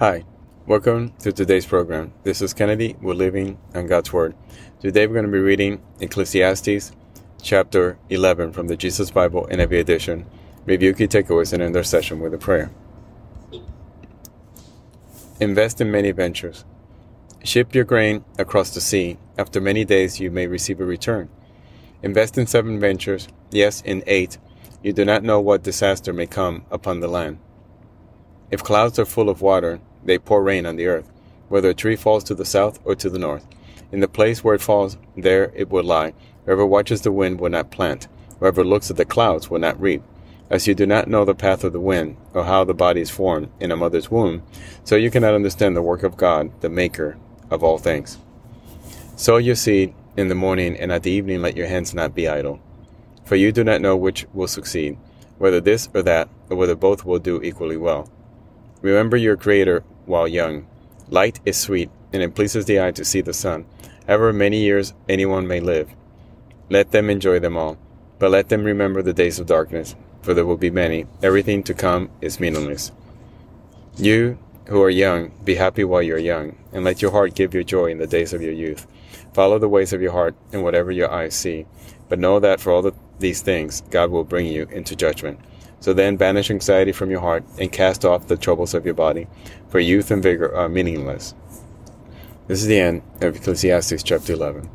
Hi, welcome to today's program. This is Kennedy. We're living on God's Word. Today we're going to be reading Ecclesiastes chapter 11 from the Jesus Bible NIV edition. Review key takeaways and end our session with a prayer. Invest in many ventures. Ship your grain across the sea. After many days, you may receive a return. Invest in seven ventures, yes, in eight. You do not know what disaster may come upon the land. If clouds are full of water, they pour rain on the earth, whether a tree falls to the south or to the north. In the place where it falls, there it will lie. Whoever watches the wind will not plant. Whoever looks at the clouds will not reap. As you do not know the path of the wind, or how the body is formed in a mother's womb, so you cannot understand the work of God, the Maker of all things. Sow your seed in the morning, and at the evening let your hands not be idle. For you do not know which will succeed, whether this or that, or whether both will do equally well. Remember your Creator while young. Light is sweet, and it pleases the eye to see the sun. However many years anyone may live, let them enjoy them all. But let them remember the days of darkness, for there will be many. Everything to come is meaningless. You who are young, be happy while you are young, and let your heart give you joy in the days of your youth. Follow the ways of your heart and whatever your eyes see. But know that for all the, these things, God will bring you into judgment. So then banish anxiety from your heart and cast off the troubles of your body, for youth and vigor are meaningless. This is the end of Ecclesiastes chapter 11.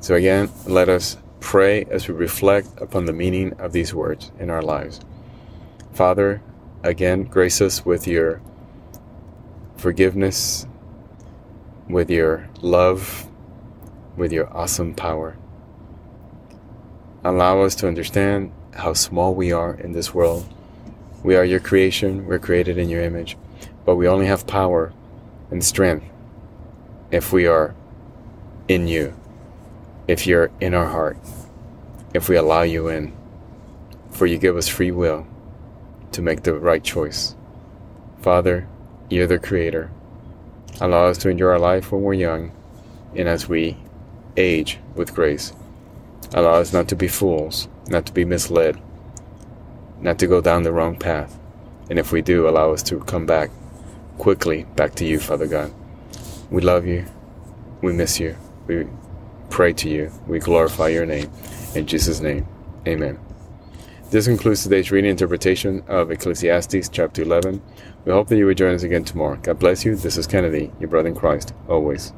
So again, let us pray as we reflect upon the meaning of these words in our lives. Father, again, grace us with your forgiveness, with your love, with your awesome power. Allow us to understand how small we are in this world. We are your creation, we're created in your image, but we only have power and strength if we are in you, if you're in our heart, if we allow you in. For you give us free will to make the right choice. Father, you're the creator. Allow us to enjoy our life when we're young and as we age with grace. Allow us not to be fools, not to be misled, not to go down the wrong path. And if we do, allow us to come back quickly back to you, Father God. We love you. We miss you. We pray to you. We glorify your name. In Jesus' name, amen. This concludes today's reading interpretation of Ecclesiastes chapter 11. We hope that you will join us again tomorrow. God bless you. This is Kennedy, your brother in Christ, always.